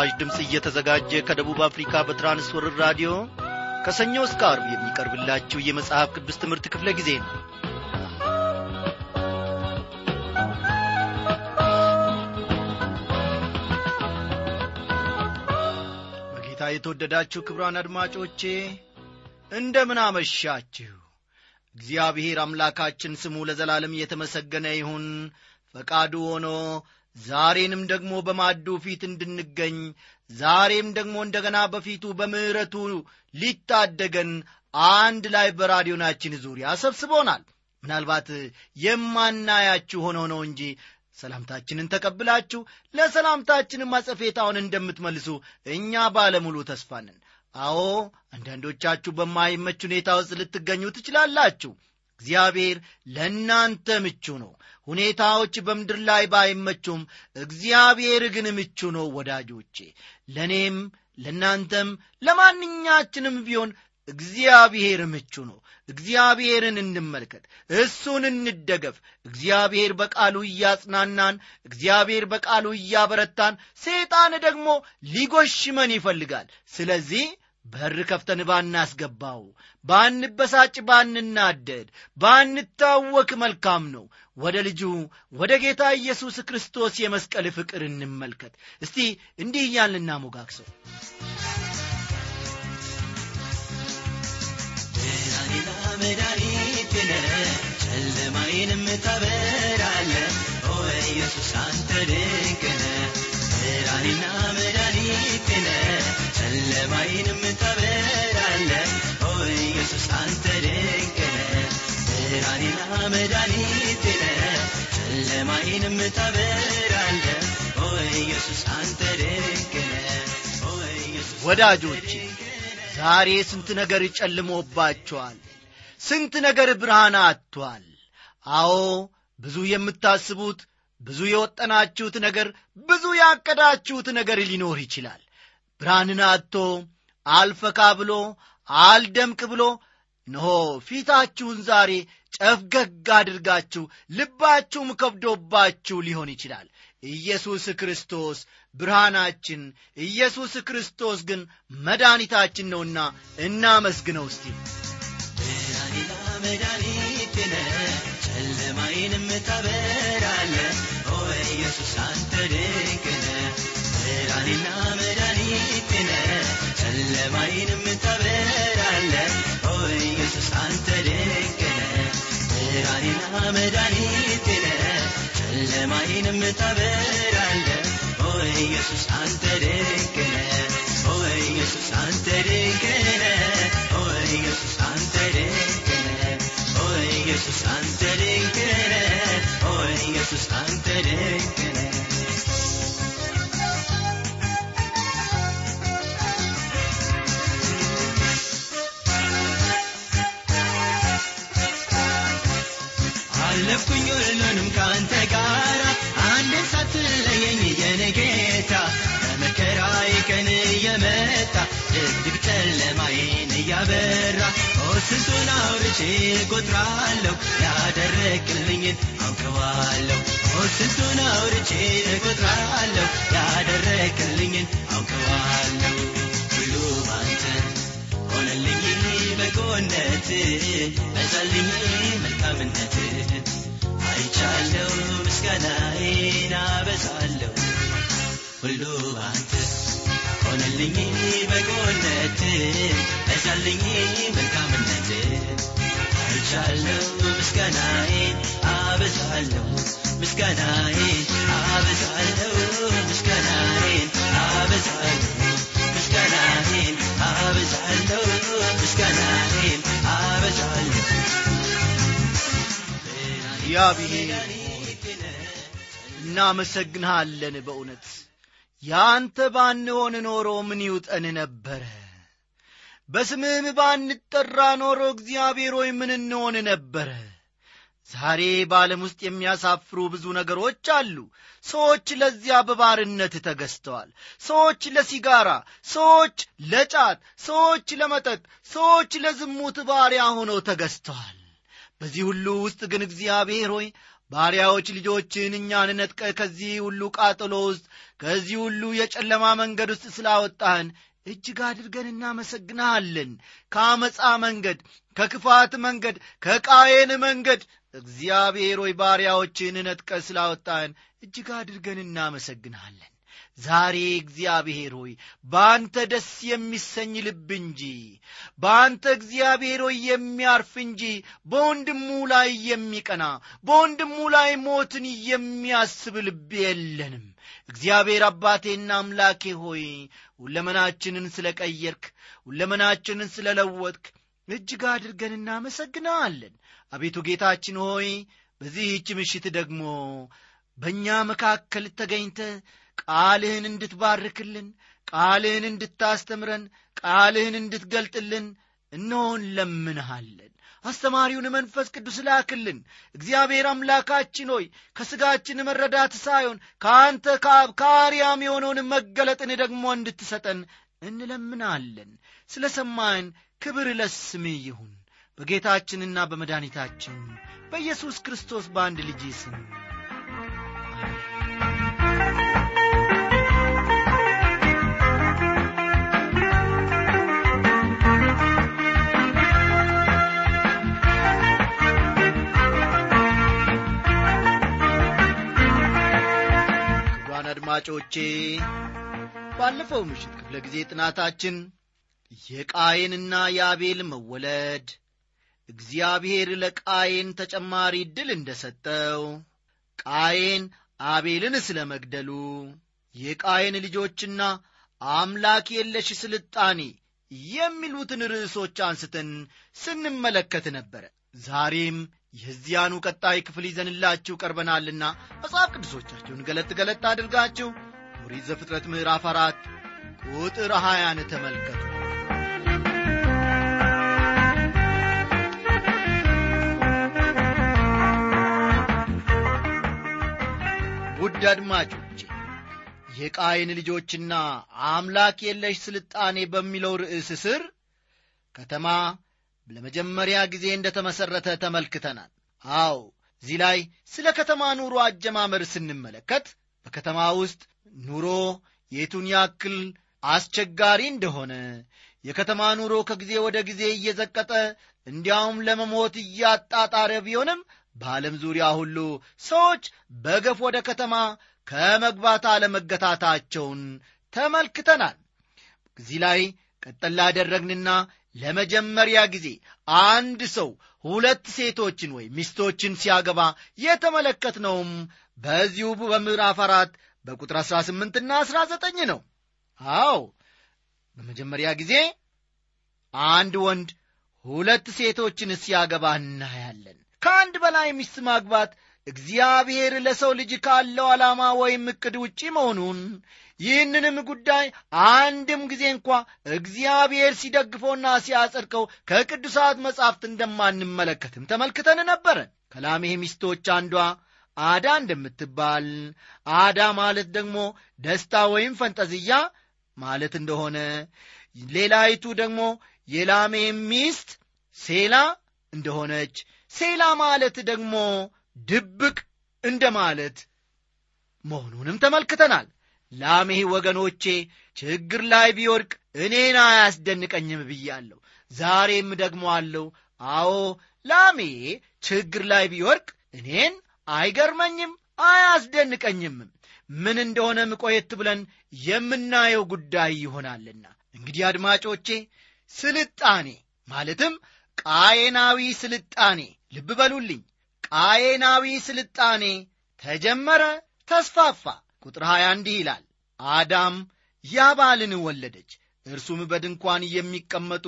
ይህ ምስራች ድምፅ እየተዘጋጀ ከደቡብ አፍሪካ በትራንስወርር ራዲዮ ከሰኞ እስከ አርብ የሚቀርብላችሁ የመጽሐፍ ቅዱስ ትምህርት ክፍለ ጊዜ ነው። በጌታ የተወደዳችሁ ክብሯን አድማጮቼ እንደምን አመሻችሁ? እግዚአብሔር አምላካችን ስሙ ለዘላለም እየተመሰገነ ይሁን። ፈቃዱ ሆኖ ዛሬንም ደግሞ በማዱ ፊት እንድንገኝ ዛሬም ደግሞ እንደገና በፊቱ በምሕረቱ ሊታደገን አንድ ላይ በራዲዮናችን ዙሪያ ሰብስቦናል። ምናልባት የማናያችሁ ሆኖ ነው እንጂ ሰላምታችንን ተቀብላችሁ ለሰላምታችን ማጸፌታውን እንደምትመልሱ እኛ ባለሙሉ ተስፋ ነን። አዎ አንዳንዶቻችሁ በማይመች ሁኔታ ውስጥ ልትገኙ ትችላላችሁ እግዚአብሔር ለእናንተ ምቹ ነው። ሁኔታዎች በምድር ላይ ባይመቹም እግዚአብሔር ግን ምቹ ነው ወዳጆቼ። ለእኔም ለእናንተም ለማንኛችንም ቢሆን እግዚአብሔር ምቹ ነው። እግዚአብሔርን እንመልከት እሱን እንደገፍ። እግዚአብሔር በቃሉ እያጽናናን እግዚአብሔር በቃሉ እያበረታን ሰይጣን ደግሞ ሊጎሽመን ይፈልጋል። ስለዚህ በር ከፍተን ባናስገባው ባንበሳጭ ባንናደድ ባንታወክ መልካም ነው። ወደ ልጁ ወደ ጌታ ኢየሱስ ክርስቶስ የመስቀል ፍቅር እንመልከት። እስቲ እንዲህ እያልን እናሞጋግሰው። ብርሃኔና ታበራለ ኦ ኢየሱስ አንተ ድንቅነ ብርሃኔና መድኃኒቴነ ጨለማዬንም ታበራለ ኦ ኢየሱስ አንተ ድንቅነ ብርሃኔና መድኃኒቴነ ጨለማዬንም ታበራለ ኦ ኢየሱስ አንተ ድንቅነ ኦ ኢየሱስ ወዳጆቼ ዛሬ ስንት ነገር ጨልሞባችኋል ስንት ነገር ብርሃን አጥቷል። አዎ ብዙ የምታስቡት ብዙ የወጠናችሁት ነገር ብዙ ያቀዳችሁት ነገር ሊኖር ይችላል ብርሃንን አጥቶ አልፈካ ብሎ አልደምቅ ብሎ እነሆ ፊታችሁን ዛሬ ጨፍገግ አድርጋችሁ ልባችሁም ከብዶባችሁ ሊሆን ይችላል። ኢየሱስ ክርስቶስ ብርሃናችን ኢየሱስ ክርስቶስ ግን መድኃኒታችን ነውና እናመስግነው እስቲ። ታበራለ ኦ ኢየሱስ አንተ ድንቅነ ብርሃኔና ጨለማዬንም ብርሃኔና መድኃኒቴነ ጨለማዬንም ታበራለ ኦ ኢየሱስ አንተ ኢየሱስ አንተ ድንቅነ ኦ ኢየሱስ አንተ ድንቅነ አለፍኩኝ ሁሉንም ከአንተ ጋር አንድን ሳትለየኝ የኔ ጌታ በመከራዬ ቀን እየመጣ ድቅድቅ ጨለማዬን እያበራ ስንቱን አውርቼ ቆጥራለሁ ያደረግልኝን አውቀዋለሁ። ስንቱን አውርቼ ቆጥራለሁ ያደረግልኝን አውቀዋለሁ በጎነት በዛልኝ መልካምነት አይቻለሁ ምስጋናዬን አበዛለሁ ሁሉ አንተ ሆነልኝ በጎነት በዛልኝ መልካምነት አይቻለሁ ምስጋናዬን አበዛለሁ ምስጋናዬን አበዛለሁ ምስጋናዬን ምስጋናዬን አበዛለሁ ምስጋናዬን እግዚአብሔር እናመሰግንሃለን በእውነት። ያንተ ባንሆን ኖሮ ምን ይውጠን ነበረ? በስምህም ባንጠራ ኖሮ እግዚአብሔር ሆይ ምን እንሆን ነበረ ዛሬ በዓለም ውስጥ የሚያሳፍሩ ብዙ ነገሮች አሉ። ሰዎች ለዚያ በባርነት ተገዝተዋል። ሰዎች ለሲጋራ ሰዎች ለጫት ሰዎች ለመጠጥ ሰዎች ለዝሙት ባሪያ ሆነው ተገዝተዋል። በዚህ ሁሉ ውስጥ ግን እግዚአብሔር ሆይ ባሪያዎች ልጆችን እኛን ነጥቀ ከዚህ ሁሉ ቃጠሎ ውስጥ ከዚህ ሁሉ የጨለማ መንገድ ውስጥ ስላወጣህን እጅግ አድርገን እናመሰግንሃለን ከአመፃ መንገድ ከክፋት መንገድ ከቃየን መንገድ እግዚአብሔር ሆይ ባሪያዎችን ነጥቀ ስላወጣህን እጅግ አድርገን እናመሰግንሃለን። ዛሬ እግዚአብሔር ሆይ በአንተ ደስ የሚሰኝ ልብ እንጂ በአንተ እግዚአብሔር ሆይ የሚያርፍ እንጂ በወንድሙ ላይ የሚቀና በወንድሙ ላይ ሞትን የሚያስብ ልብ የለንም። እግዚአብሔር አባቴና አምላኬ ሆይ ሁለመናችንን ስለ ቀየርክ ሁለመናችንን ስለ ለወጥክ እጅግ አድርገን እናመሰግናለን። አቤቱ ጌታችን ሆይ በዚህች ምሽት ደግሞ በእኛ መካከል ተገኝተ ቃልህን እንድትባርክልን ቃልህን እንድታስተምረን ቃልህን እንድትገልጥልን እነሆን ለምንሃለን አስተማሪውን መንፈስ ቅዱስ ላክልን። እግዚአብሔር አምላካችን ሆይ ከሥጋችን መረዳት ሳይሆን ከአንተ ከአብ ከአርያም የሆነውን መገለጥን ደግሞ እንድትሰጠን እንለምናለን። ስለ ሰማን ክብር ለስምህ ይሁን በጌታችንና በመድኃኒታችን በኢየሱስ ክርስቶስ በአንድ ልጅ ስም። አድማጮቼ ባለፈው ምሽት ክፍለ ጊዜ ጥናታችን የቃየንና የአቤል መወለድ። እግዚአብሔር ለቃየን ተጨማሪ ድል እንደ ሰጠው ቃየን አቤልን ስለ መግደሉ የቃየን ልጆችና አምላክ የለሽ ስልጣኔ የሚሉትን ርዕሶች አንስተን ስንመለከት ነበረ። ዛሬም የዚያኑ ቀጣይ ክፍል ይዘንላችሁ ቀርበናልና መጽሐፍ ቅዱሶቻችሁን ገለጥ ገለጥ አድርጋችሁ ኦሪት ዘፍጥረት ምዕራፍ አራት ቁጥር ሀያን ተመልከቱ። ውድ አድማጮቼ የቃይን ልጆችና አምላክ የለሽ ስልጣኔ በሚለው ርዕስ ስር ከተማ ለመጀመሪያ ጊዜ እንደ ተመሠረተ ተመልክተናል። አው እዚህ ላይ ስለ ከተማ ኑሮ አጀማመር ስንመለከት በከተማ ውስጥ ኑሮ የቱን ያክል አስቸጋሪ እንደሆነ የከተማ ኑሮ ከጊዜ ወደ ጊዜ እየዘቀጠ እንዲያውም ለመሞት እያጣጣረ ቢሆንም በዓለም ዙሪያ ሁሉ ሰዎች በገፍ ወደ ከተማ ከመግባት አለመገታታቸውን ተመልክተናል። እዚህ ላይ ቀጠል ላደረግንና ለመጀመሪያ ጊዜ አንድ ሰው ሁለት ሴቶችን ወይም ሚስቶችን ሲያገባ የተመለከትነውም በዚሁ በምዕራፍ አራት በቁጥር 18 ና 19 ነው አዎ በመጀመሪያ ጊዜ አንድ ወንድ ሁለት ሴቶችን ሲያገባ እናያለን። ከአንድ በላይ ሚስት ማግባት እግዚአብሔር ለሰው ልጅ ካለው ዓላማ ወይም ዕቅድ ውጪ መሆኑን ይህንንም ጉዳይ አንድም ጊዜ እንኳ እግዚአብሔር ሲደግፈውና ሲያጸድቀው ከቅዱሳት መጻሕፍት እንደማንመለከትም ተመልክተን ነበረ ከላሜህ ሚስቶች አንዷ አዳ እንደምትባል አዳ ማለት ደግሞ ደስታ ወይም ፈንጠዝያ ማለት እንደሆነ ሌላይቱ ደግሞ የላሜህ ሚስት ሴላ እንደሆነች ሴላ ማለት ደግሞ ድብቅ እንደ ማለት መሆኑንም ተመልክተናል። ላሜህ ወገኖቼ ችግር ላይ ቢወድቅ እኔን አያስደንቀኝም ብያለሁ ዛሬም ደግሞ አለው። አዎ ላሜ ችግር ላይ ቢወድቅ እኔን አይገርመኝም አያስደንቀኝም ምን እንደሆነም ቆየት ብለን የምናየው ጉዳይ ይሆናልና። እንግዲህ አድማጮቼ ስልጣኔ ማለትም ቃየናዊ ስልጣኔ ልብ በሉልኝ። ቃየናዊ ስልጣኔ ተጀመረ ተስፋፋ። ቁጥር 20 እንዲህ ይላል አዳም ያባልን ወለደች። እርሱም በድንኳን የሚቀመጡ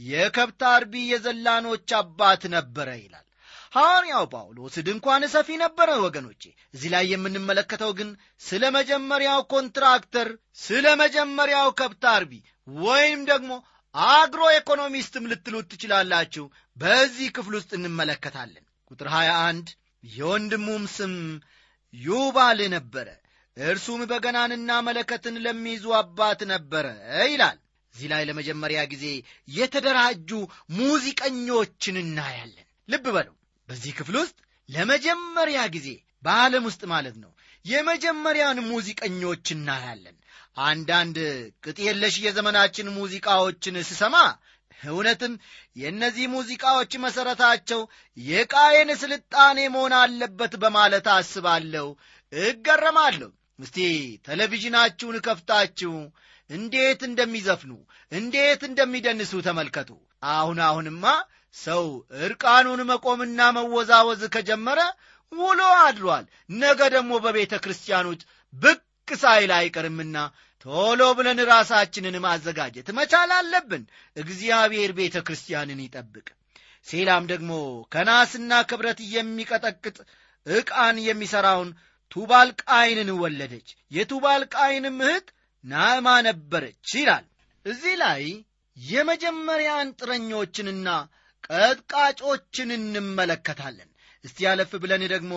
የከብት አርቢ የዘላኖች አባት ነበረ ይላል ሐዋርያው ጳውሎስ ድንኳን ሰፊ ነበረ ወገኖቼ። እዚህ ላይ የምንመለከተው ግን ስለ መጀመሪያው contractor ስለ መጀመሪያው ከብት አርቢ ወይም ደግሞ አግሮ ኢኮኖሚስትም ልትሉት ትችላላችሁ። በዚህ ክፍል ውስጥ እንመለከታለን። ቁጥር 21 የወንድሙም ስም ዩባል ነበረ። እርሱም በገናንና መለከትን ለሚይዙ አባት ነበረ ይላል። እዚህ ላይ ለመጀመሪያ ጊዜ የተደራጁ ሙዚቀኞችን እናያለን። ልብ በለው በዚህ ክፍል ውስጥ ለመጀመሪያ ጊዜ በዓለም ውስጥ ማለት ነው የመጀመሪያን ሙዚቀኞች እናያለን። አንዳንድ ቅጥ የለሽ የዘመናችን ሙዚቃዎችን ስሰማ እውነትም የእነዚህ ሙዚቃዎች መሠረታቸው የቃየን ስልጣኔ መሆን አለበት በማለት አስባለሁ። እገረማለሁ። እስቲ ቴሌቪዥናችሁን ከፍታችሁ እንዴት እንደሚዘፍኑ እንዴት እንደሚደንሱ ተመልከቱ። አሁን አሁንማ ሰው ዕርቃኑን መቆምና መወዛወዝ ከጀመረ ውሎ አድሯል ነገ ደግሞ በቤተ ክርስቲያኖች ብቅ ሳይል አይቀርምና ቶሎ ብለን ራሳችንን ማዘጋጀት መቻል አለብን። እግዚአብሔር ቤተ ክርስቲያንን ይጠብቅ። ሴላም ደግሞ ከናስና ክብረት የሚቀጠቅጥ ዕቃን የሚሠራውን ቱባል ቃይንን ወለደች። የቱባል ቃይንም እህት ናዕማ ነበረች ይላል። እዚህ ላይ የመጀመሪያ አንጥረኞችንና ቀጥቃጮችን እንመለከታለን። እስቲ ያለፍ ብለን ደግሞ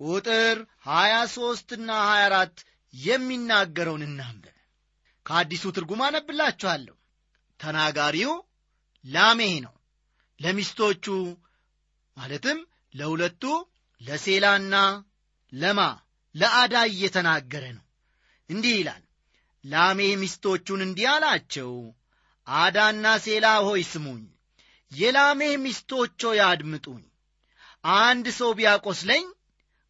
ቁጥር 23 ና 24 የሚናገረውን እናንብብ። ከአዲሱ ትርጉም አነብላችኋለሁ። ተናጋሪው ላሜህ ነው። ለሚስቶቹ ማለትም ለሁለቱ ለሴላና ለማ ለአዳ እየተናገረ ነው። እንዲህ ይላል ላሜህ ሚስቶቹን እንዲህ አላቸው አዳና ሴላ ሆይ ስሙኝ የላሜህ ሚስቶች ሆይ አድምጡኝ። አንድ ሰው ቢያቆስለኝ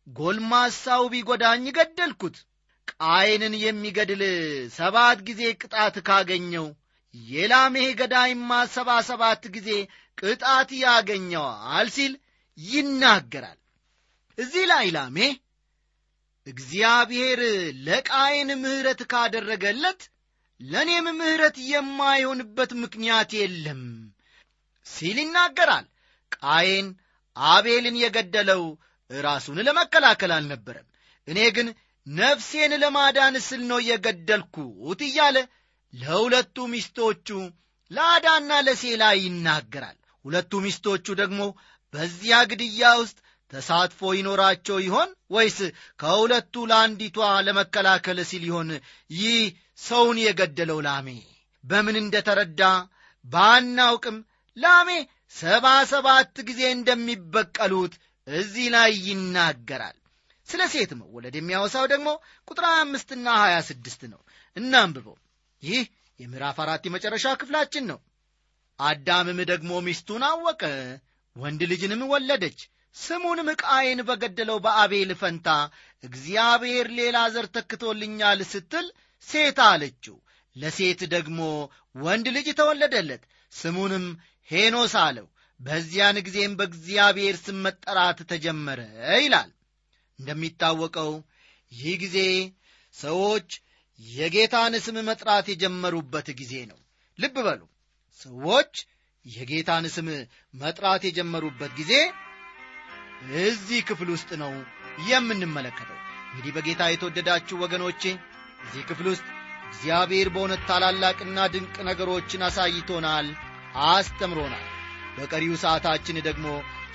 ጎልማሳው ቢጎዳኝ ገደልኩት። ቃይንን የሚገድል ሰባት ጊዜ ቅጣት ካገኘው የላሜህ ገዳይማ ሰባ ሰባት ጊዜ ቅጣት ያገኘዋል ሲል ይናገራል። እዚህ ላይ ላሜህ እግዚአብሔር ለቃየን ምሕረት ካደረገለት ለእኔም ምሕረት የማይሆንበት ምክንያት የለም ሲል ይናገራል። ቃየን አቤልን የገደለው ራሱን ለመከላከል አልነበረም። እኔ ግን ነፍሴን ለማዳን ስል ነው የገደልኩት እያለ ለሁለቱ ሚስቶቹ ለአዳና ለሴላ ይናገራል። ሁለቱ ሚስቶቹ ደግሞ በዚያ ግድያ ውስጥ ተሳትፎ ይኖራቸው ይሆን ወይስ ከሁለቱ ለአንዲቷ ለመከላከል ሲል ይሆን? ይህ ሰውን የገደለው ላሜ በምን እንደተረዳ ባናውቅም ላሜ ሰባ ሰባት ጊዜ እንደሚበቀሉት እዚህ ላይ ይናገራል። ስለ ሴት መወለድ የሚያወሳው ደግሞ ቁጥር 25 ና 26 ነው። እናንብበው። ይህ የምዕራፍ አራት የመጨረሻ ክፍላችን ነው። አዳምም ደግሞ ሚስቱን አወቀ ወንድ ልጅንም ወለደች። ስሙንም ቃየን በገደለው በአቤል ፈንታ እግዚአብሔር ሌላ ዘር ተክቶልኛል ስትል ሴት አለችው። ለሴት ደግሞ ወንድ ልጅ ተወለደለት። ስሙንም ሄኖስ አለው በዚያን ጊዜም በእግዚአብሔር ስም መጠራት ተጀመረ ይላል። እንደሚታወቀው ይህ ጊዜ ሰዎች የጌታን ስም መጥራት የጀመሩበት ጊዜ ነው። ልብ በሉ ሰዎች የጌታን ስም መጥራት የጀመሩበት ጊዜ እዚህ ክፍል ውስጥ ነው የምንመለከተው። እንግዲህ በጌታ የተወደዳችሁ ወገኖቼ እዚህ ክፍል ውስጥ እግዚአብሔር በእውነት ታላላቅና ድንቅ ነገሮችን አሳይቶናል አስተምሮናል። በቀሪው ሰዓታችን ደግሞ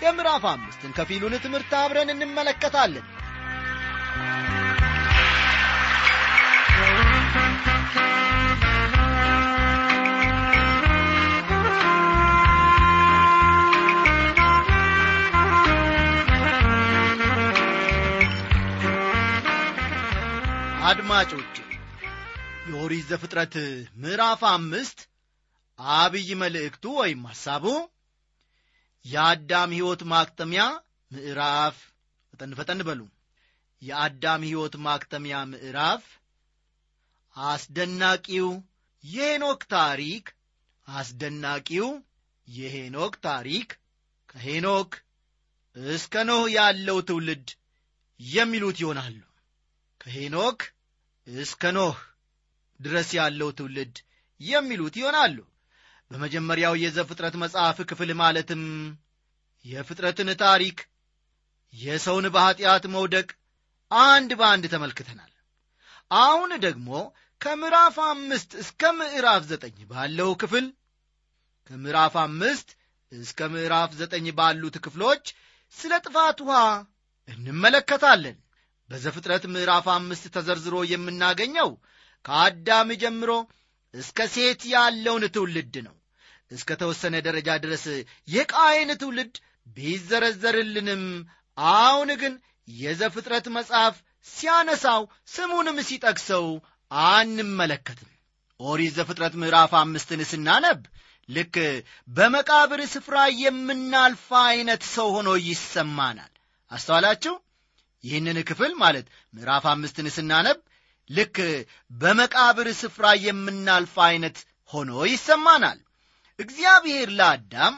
የምዕራፍ አምስትን ከፊሉን ትምህርት አብረን እንመለከታለን። አድማጮች የኦሪት ዘፍጥረት ምዕራፍ አምስት አብይ መልእክቱ ወይም ሐሳቡ የአዳም ሕይወት ማክተሚያ ምዕራፍ ፈጠን ፈጠን በሉ። የአዳም ሕይወት ማክተሚያ ምዕራፍ አስደናቂው የሄኖክ ታሪክ አስደናቂው የሄኖክ ታሪክ ከሄኖክ እስከ ኖህ ያለው ትውልድ የሚሉት ይሆናሉ። ከሄኖክ እስከ ኖህ ድረስ ያለው ትውልድ የሚሉት ይሆናሉ በመጀመሪያው የዘፍጥረት መጽሐፍ ክፍል ማለትም የፍጥረትን ታሪክ የሰውን በኀጢአት መውደቅ አንድ በአንድ ተመልክተናል። አሁን ደግሞ ከምዕራፍ አምስት እስከ ምዕራፍ ዘጠኝ ባለው ክፍል ከምዕራፍ አምስት እስከ ምዕራፍ ዘጠኝ ባሉት ክፍሎች ስለ ጥፋት ውሃ እንመለከታለን። በዘፍጥረት ምዕራፍ አምስት ተዘርዝሮ የምናገኘው ከአዳም ጀምሮ እስከ ሴት ያለውን ትውልድ ነው። እስከ ተወሰነ ደረጃ ድረስ የቃይን ትውልድ ቢዘረዘርልንም አሁን ግን የዘፍጥረት መጽሐፍ ሲያነሳው ስሙንም ሲጠቅሰው አንመለከትም። ኦሪት ዘፍጥረት ምዕራፍ አምስትን ስናነብ ልክ በመቃብር ስፍራ የምናልፋ ዐይነት ሰው ሆኖ ይሰማናል። አስተዋላችሁ? ይህንን ክፍል ማለት ምዕራፍ አምስትን ስናነብ ልክ በመቃብር ስፍራ የምናልፋ ዐይነት ሆኖ ይሰማናል። እግዚአብሔር ለአዳም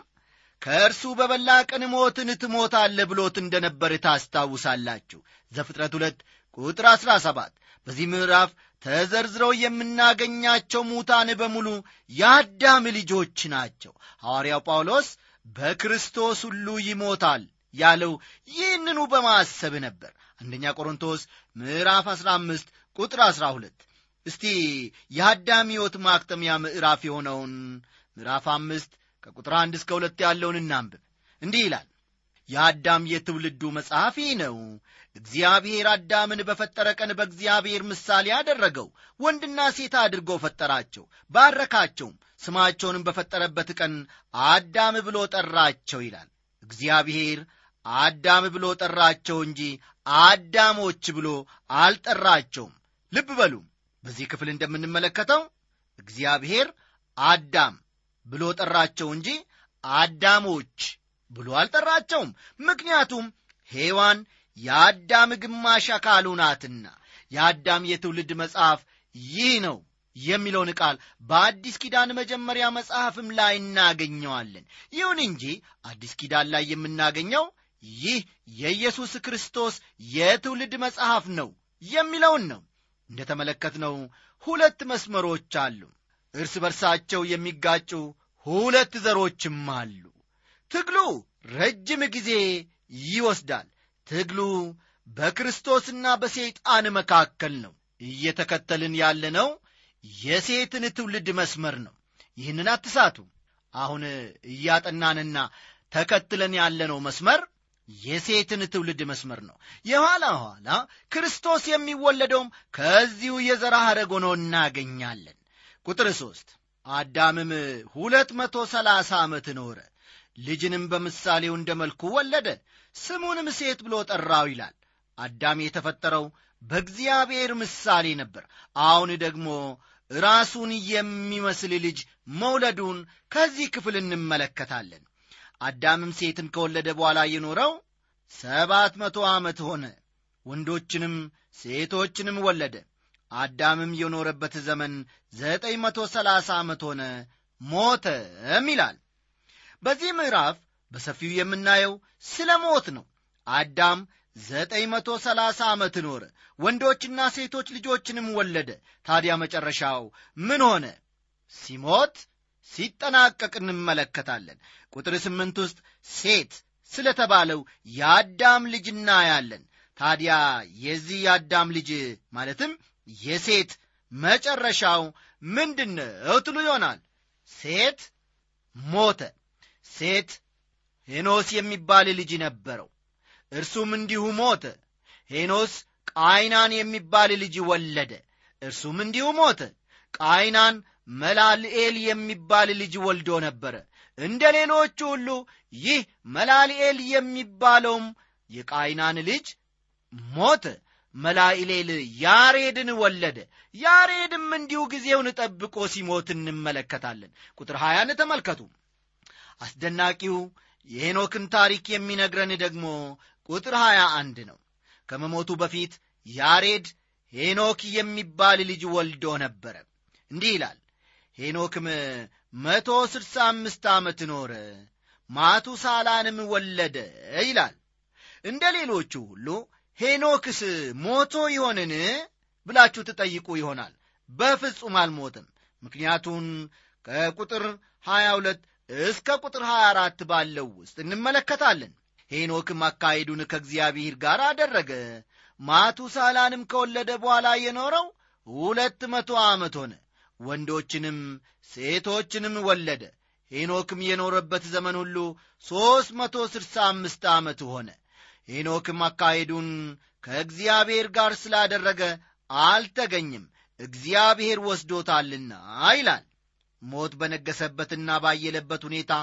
ከእርሱ በበላ ቀን ሞትን ትሞታለ ብሎት እንደነበር ታስታውሳላችሁ። ዘፍጥረት ሁለት ቁጥር አሥራ ሰባት በዚህ ምዕራፍ ተዘርዝረው የምናገኛቸው ሙታን በሙሉ የአዳም ልጆች ናቸው። ሐዋርያው ጳውሎስ በክርስቶስ ሁሉ ይሞታል ያለው ይህንኑ በማሰብ ነበር አንደኛ ቆሮንቶስ ምዕራፍ 15 ቁጥር 12 እስቲ የአዳም ሕይወት ማክተሚያ ምዕራፍ የሆነውን ምዕራፍ አምስት ከቁጥር አንድ እስከ ሁለት ያለውን እናንብብ። እንዲህ ይላል የአዳም የትውልዱ መጽሐፍ ይህ ነው። እግዚአብሔር አዳምን በፈጠረ ቀን በእግዚአብሔር ምሳሌ አደረገው። ወንድና ሴት አድርጎ ፈጠራቸው ባረካቸውም ስማቸውንም በፈጠረበት ቀን አዳም ብሎ ጠራቸው ይላል። እግዚአብሔር አዳም ብሎ ጠራቸው እንጂ አዳሞች ብሎ አልጠራቸውም። ልብ በሉ። በዚህ ክፍል እንደምንመለከተው እግዚአብሔር አዳም ብሎ ጠራቸው እንጂ አዳሞች ብሎ አልጠራቸውም። ምክንያቱም ሔዋን የአዳም ግማሽ አካሉ ናትና የአዳም የትውልድ መጽሐፍ ይህ ነው የሚለውን ቃል በአዲስ ኪዳን መጀመሪያ መጽሐፍም ላይ እናገኘዋለን። ይሁን እንጂ አዲስ ኪዳን ላይ የምናገኘው ይህ የኢየሱስ ክርስቶስ የትውልድ መጽሐፍ ነው የሚለውን ነው እንደ ተመለከትነው ሁለት መስመሮች አሉ። እርስ በርሳቸው የሚጋጩ ሁለት ዘሮችም አሉ። ትግሉ ረጅም ጊዜ ይወስዳል። ትግሉ በክርስቶስና በሰይጣን መካከል ነው እየተከተልን ያለነው። የሴትን ትውልድ መስመር ነው። ይህንን አትሳቱ። አሁን እያጠናንና ተከትለን ያለነው መስመር የሴትን ትውልድ መስመር ነው። የኋላ ኋላ ክርስቶስ የሚወለደውም ከዚሁ የዘራ ሐረግ ሆኖ እናገኛለን። ቁጥር ሦስት አዳምም ሁለት መቶ ሰላሳ ዓመት ኖረ። ልጅንም በምሳሌው እንደ መልኩ ወለደ። ስሙንም ሴት ብሎ ጠራው ይላል። አዳም የተፈጠረው በእግዚአብሔር ምሳሌ ነበር። አሁን ደግሞ ራሱን የሚመስል ልጅ መውለዱን ከዚህ ክፍል እንመለከታለን አዳምም ሴትን ከወለደ በኋላ የኖረው ሰባት መቶ ዓመት ሆነ። ወንዶችንም ሴቶችንም ወለደ። አዳምም የኖረበት ዘመን ዘጠኝ መቶ ሰላሳ ዓመት ሆነ። ሞተም ይላል። በዚህ ምዕራፍ በሰፊው የምናየው ስለ ሞት ነው። አዳም ዘጠኝ መቶ ሰላሳ ዓመት ኖረ። ወንዶችና ሴቶች ልጆችንም ወለደ። ታዲያ መጨረሻው ምን ሆነ? ሲሞት ሲጠናቀቅ እንመለከታለን። ቁጥር ስምንት ውስጥ ሴት ስለተባለው የአዳም ልጅ እናያለን። ታዲያ የዚህ የአዳም ልጅ ማለትም የሴት መጨረሻው ምንድን ነው ትሉ ይሆናል። ሴት ሞተ። ሴት ሄኖስ የሚባል ልጅ ነበረው። እርሱም እንዲሁ ሞተ። ሄኖስ ቃይናን የሚባል ልጅ ወለደ። እርሱም እንዲሁ ሞተ። ቃይናን መላልኤል የሚባል ልጅ ወልዶ ነበረ። እንደ ሌሎቹ ሁሉ ይህ መላልኤል የሚባለውም የቃይናን ልጅ ሞተ። መላኢሌል ያሬድን ወለደ። ያሬድም እንዲሁ ጊዜውን ጠብቆ ሲሞት እንመለከታለን። ቁጥር ሀያን ተመልከቱ። አስደናቂው የሄኖክን ታሪክ የሚነግረን ደግሞ ቁጥር ሀያ አንድ ነው። ከመሞቱ በፊት ያሬድ ሄኖክ የሚባል ልጅ ወልዶ ነበረ። እንዲህ ይላል ሄኖክም መቶ ስድሳ አምስት ዓመት ኖረ ማቱሳላንም ወለደ ይላል። እንደ ሌሎቹ ሁሉ ሄኖክስ ሞቶ ይሆንን ብላችሁ ትጠይቁ ይሆናል። በፍጹም አልሞትም። ምክንያቱን ከቁጥር 22 እስከ ቁጥር 24 ባለው ውስጥ እንመለከታለን። ሄኖክም አካሄዱን ከእግዚአብሔር ጋር አደረገ። ማቱሳላንም ከወለደ በኋላ የኖረው ሁለት መቶ ዓመት ሆነ ወንዶችንም ሴቶችንም ወለደ። ሄኖክም የኖረበት ዘመን ሁሉ ሦስት መቶ ስድሳ አምስት ዓመት ሆነ። ሄኖክም አካሄዱን ከእግዚአብሔር ጋር ስላደረገ አልተገኝም እግዚአብሔር ወስዶታልና ይላል። ሞት በነገሰበትና ባየለበት ሁኔታ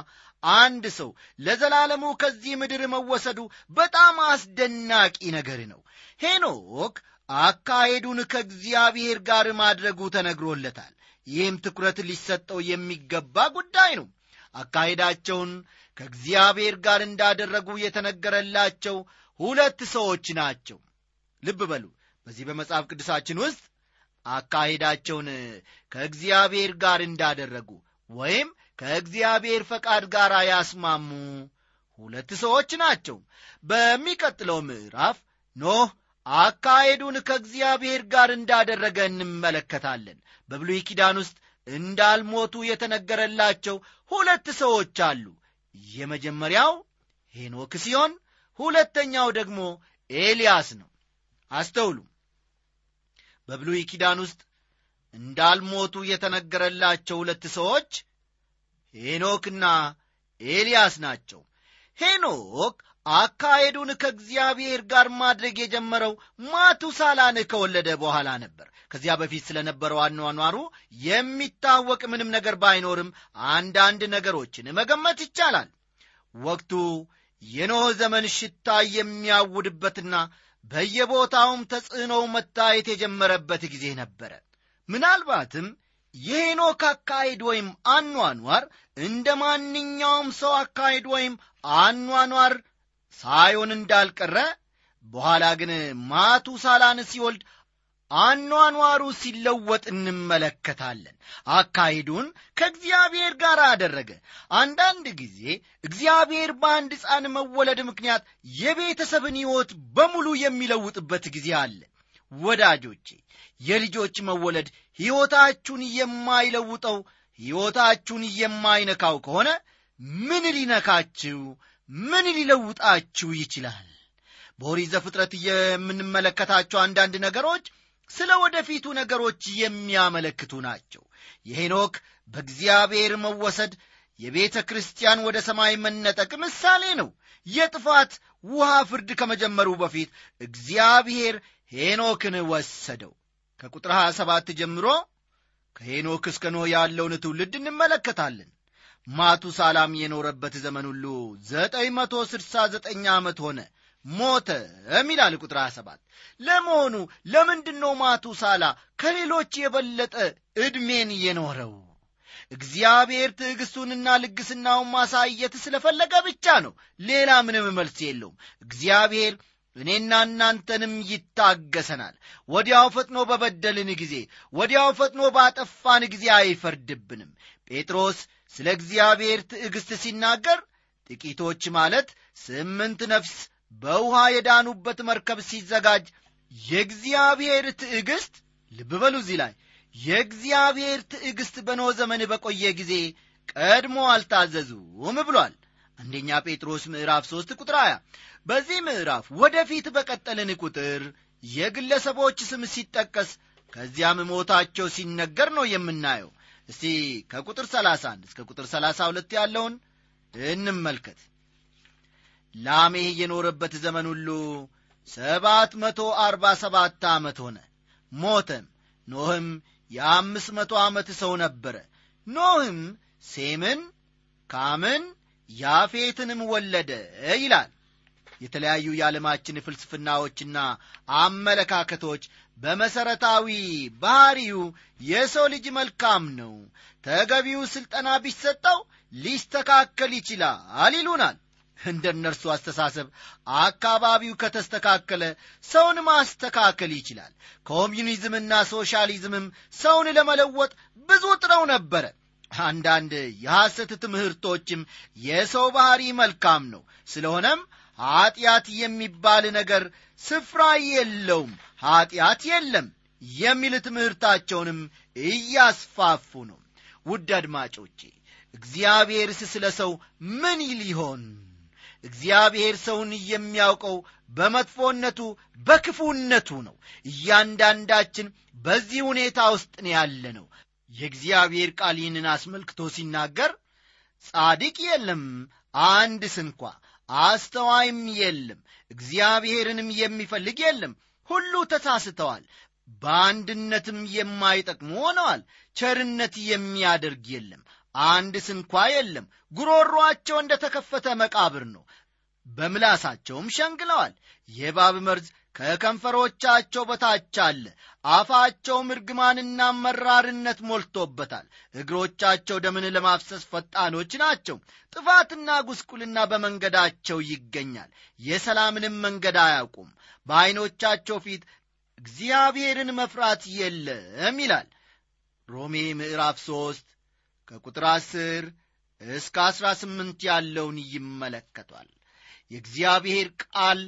አንድ ሰው ለዘላለሙ ከዚህ ምድር መወሰዱ በጣም አስደናቂ ነገር ነው። ሄኖክ አካሄዱን ከእግዚአብሔር ጋር ማድረጉ ተነግሮለታል ይህም ትኩረት ሊሰጠው የሚገባ ጉዳይ ነው። አካሄዳቸውን ከእግዚአብሔር ጋር እንዳደረጉ የተነገረላቸው ሁለት ሰዎች ናቸው። ልብ በሉ በዚህ በመጽሐፍ ቅዱሳችን ውስጥ አካሄዳቸውን ከእግዚአብሔር ጋር እንዳደረጉ ወይም ከእግዚአብሔር ፈቃድ ጋር ያስማሙ ሁለት ሰዎች ናቸው። በሚቀጥለው ምዕራፍ ኖህ አካሄዱን ከእግዚአብሔር ጋር እንዳደረገ እንመለከታለን። በብሉይ ኪዳን ውስጥ እንዳልሞቱ የተነገረላቸው ሁለት ሰዎች አሉ። የመጀመሪያው ሄኖክ ሲሆን ሁለተኛው ደግሞ ኤልያስ ነው። አስተውሉ። በብሉይ ኪዳን ውስጥ እንዳልሞቱ የተነገረላቸው ሁለት ሰዎች ሄኖክና ኤልያስ ናቸው። ሄኖክ አካሄዱን ከእግዚአብሔር ጋር ማድረግ የጀመረው ማቱሳላን ከወለደ በኋላ ነበር። ከዚያ በፊት ስለነበረው አኗኗሩ የሚታወቅ ምንም ነገር ባይኖርም አንዳንድ ነገሮችን መገመት ይቻላል። ወቅቱ የኖህ ዘመን ሽታ የሚያውድበትና በየቦታውም ተጽዕኖው መታየት የጀመረበት ጊዜ ነበረ። ምናልባትም የሄኖክ አካሄድ ወይም አኗኗር እንደ ማንኛውም ሰው አካሄድ ወይም አኗኗር ሳይሆን እንዳልቀረ በኋላ ግን ማቱሳላን ሲወልድ አኗኗሩ ሲለወጥ እንመለከታለን። አካሄዱን ከእግዚአብሔር ጋር አደረገ። አንዳንድ ጊዜ እግዚአብሔር በአንድ ሕፃን መወለድ ምክንያት የቤተሰብን ሕይወት በሙሉ የሚለውጥበት ጊዜ አለ። ወዳጆቼ የልጆች መወለድ ሕይወታችሁን የማይለውጠው ሕይወታችሁን የማይነካው ከሆነ ምን ሊነካችሁ ምን ሊለውጣችሁ ይችላል? በኦሪት ዘፍጥረት የምንመለከታቸው አንዳንድ ነገሮች ስለ ወደፊቱ ነገሮች የሚያመለክቱ ናቸው። የሄኖክ በእግዚአብሔር መወሰድ የቤተ ክርስቲያን ወደ ሰማይ መነጠቅ ምሳሌ ነው። የጥፋት ውሃ ፍርድ ከመጀመሩ በፊት እግዚአብሔር ሄኖክን ወሰደው። ከቁጥር 27 ጀምሮ ከሄኖክ እስከ ኖህ ያለውን ትውልድ እንመለከታለን ማቱሳላም የኖረበት ዘመን ሁሉ ዘጠኝ መቶ ስድሳ ዘጠኝ ዓመት ሆነ። ሞተም ይላል ቁጥር 27 ለመሆኑ ለምንድን ነው ማቱሳላ ከሌሎች የበለጠ ዕድሜን የኖረው? እግዚአብሔር ትዕግሥቱንና ልግስናውን ማሳየት ስለፈለገ ብቻ ነው። ሌላ ምንም መልስ የለውም። እግዚአብሔር እኔና እናንተንም ይታገሰናል። ወዲያው ፈጥኖ በበደልን ጊዜ ወዲያው ፈጥኖ ባጠፋን ጊዜ አይፈርድብንም። ጴጥሮስ ስለ እግዚአብሔር ትዕግሥት ሲናገር ጥቂቶች ማለት ስምንት ነፍስ በውሃ የዳኑበት መርከብ ሲዘጋጅ የእግዚአብሔር ትዕግሥት ልብ በሉ እዚህ ላይ የእግዚአብሔር ትዕግሥት በኖ ዘመን በቆየ ጊዜ ቀድሞ አልታዘዙም ብሏል። አንደኛ ጴጥሮስ ምዕራፍ 3 ቁጥር 20 በዚህ ምዕራፍ ወደፊት በቀጠልን ቁጥር የግለሰቦች ስም ሲጠቀስ ከዚያም ሞታቸው ሲነገር ነው የምናየው እስቲ ከቁጥር 31 እስከ ቁጥር 32 ያለውን እንመልከት። ላሜህ የኖረበት ዘመን ሁሉ ሰባት መቶ አርባ ሰባት ዓመት ሆነ። ሞተም። ኖህም የአምስት መቶ ዓመት ሰው ነበረ። ኖህም ሴምን ካምን ያፌትንም ወለደ ይላል። የተለያዩ የዓለማችን ፍልስፍናዎችና አመለካከቶች በመሠረታዊ ባሕሪው የሰው ልጅ መልካም ነው። ተገቢው ሥልጠና ቢሰጠው ሊስተካከል ይችላል ይሉናል። እንደ እነርሱ አስተሳሰብ አካባቢው ከተስተካከለ ሰውን ማስተካከል ይችላል። ኮሚዩኒዝምና ሶሻሊዝምም ሰውን ለመለወጥ ብዙ ጥረው ነበረ። አንዳንድ የሐሰት ትምህርቶችም የሰው ባሕሪ መልካም ነው። ስለሆነም ኀጢአት የሚባል ነገር ስፍራ የለውም ኀጢአት የለም የሚል ትምህርታቸውንም እያስፋፉ ነው። ውድ አድማጮቼ እግዚአብሔርስ ስለ ሰው ምን ይሆን እግዚአብሔር ሰውን የሚያውቀው በመጥፎነቱ በክፉነቱ ነው። እያንዳንዳችን በዚህ ሁኔታ ውስጥ ነው ያለ ነው የእግዚአብሔር ቃል ይህንን አስመልክቶ ሲናገር ጻድቅ የለም አንድ ስንኳ አስተዋይም የለም እግዚአብሔርንም የሚፈልግ የለም። ሁሉ ተሳስተዋል በአንድነትም የማይጠቅሙ ሆነዋል። ቸርነት የሚያደርግ የለም አንድ ስንኳ የለም። ጉሮሮአቸው እንደ ተከፈተ መቃብር ነው በምላሳቸውም ሸንግለዋል። የባብ መርዝ ከከንፈሮቻቸው በታች አለ አፋቸውም እርግማንና መራርነት ሞልቶበታል። እግሮቻቸው ደምን ለማፍሰስ ፈጣኖች ናቸው። ጥፋትና ጉስቁልና በመንገዳቸው ይገኛል። የሰላምንም መንገድ አያውቁም። በዐይኖቻቸው ፊት እግዚአብሔርን መፍራት የለም ይላል። ሮሜ ምዕራፍ ሦስት ከቁጥር አስር እስከ አሥራ ስምንት ያለውን ይመለከቷል። የእግዚአብሔር ቃል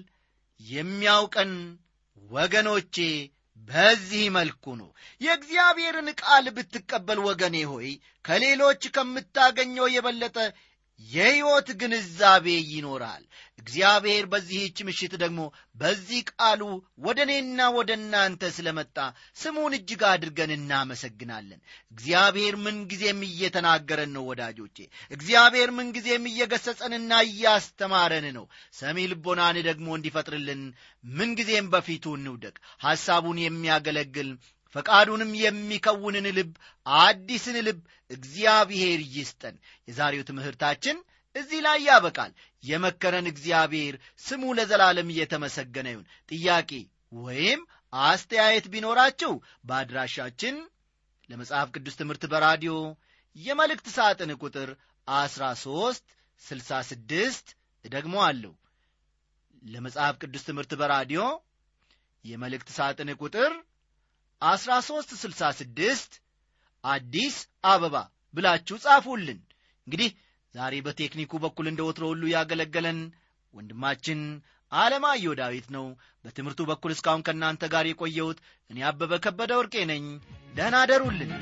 የሚያውቀን ወገኖቼ በዚህ መልኩ ነው። የእግዚአብሔርን ቃል ብትቀበል ወገኔ ሆይ ከሌሎች ከምታገኘው የበለጠ የሕይወት ግንዛቤ ይኖራል እግዚአብሔር በዚህች ምሽት ደግሞ በዚህ ቃሉ ወደ እኔና ወደ እናንተ ስለመጣ ስሙን እጅግ አድርገን እናመሰግናለን። እግዚአብሔር ምንጊዜም እየተናገረን ነው ወዳጆቼ። እግዚአብሔር ምንጊዜም እየገሰጸንና እያስተማረን ነው። ሰሚ ልቦናን ደግሞ እንዲፈጥርልን ምንጊዜም በፊቱ እንውደቅ። ሐሳቡን የሚያገለግል ፈቃዱንም የሚከውንን ልብ አዲስን ልብ እግዚአብሔር ይስጠን። የዛሬው ትምህርታችን እዚህ ላይ ያበቃል። የመከረን እግዚአብሔር ስሙ ለዘላለም እየተመሰገነ ይሁን። ጥያቄ ወይም አስተያየት ቢኖራችሁ በአድራሻችን ለመጽሐፍ ቅዱስ ትምህርት በራዲዮ የመልእክት ሳጥን ቁጥር 13 66 ደግሞ አለው ለመጽሐፍ ቅዱስ ትምህርት በራዲዮ የመልእክት ሳጥን ቁጥር 1366 አዲስ አበባ ብላችሁ ጻፉልን። እንግዲህ ዛሬ በቴክኒኩ በኩል እንደ ወትሮ ሁሉ ያገለገለን ወንድማችን አለማየሁ ዳዊት ነው። በትምህርቱ በኩል እስካሁን ከእናንተ ጋር የቆየሁት እኔ አበበ ከበደ ወርቄ ነኝ። ደህና አደሩልን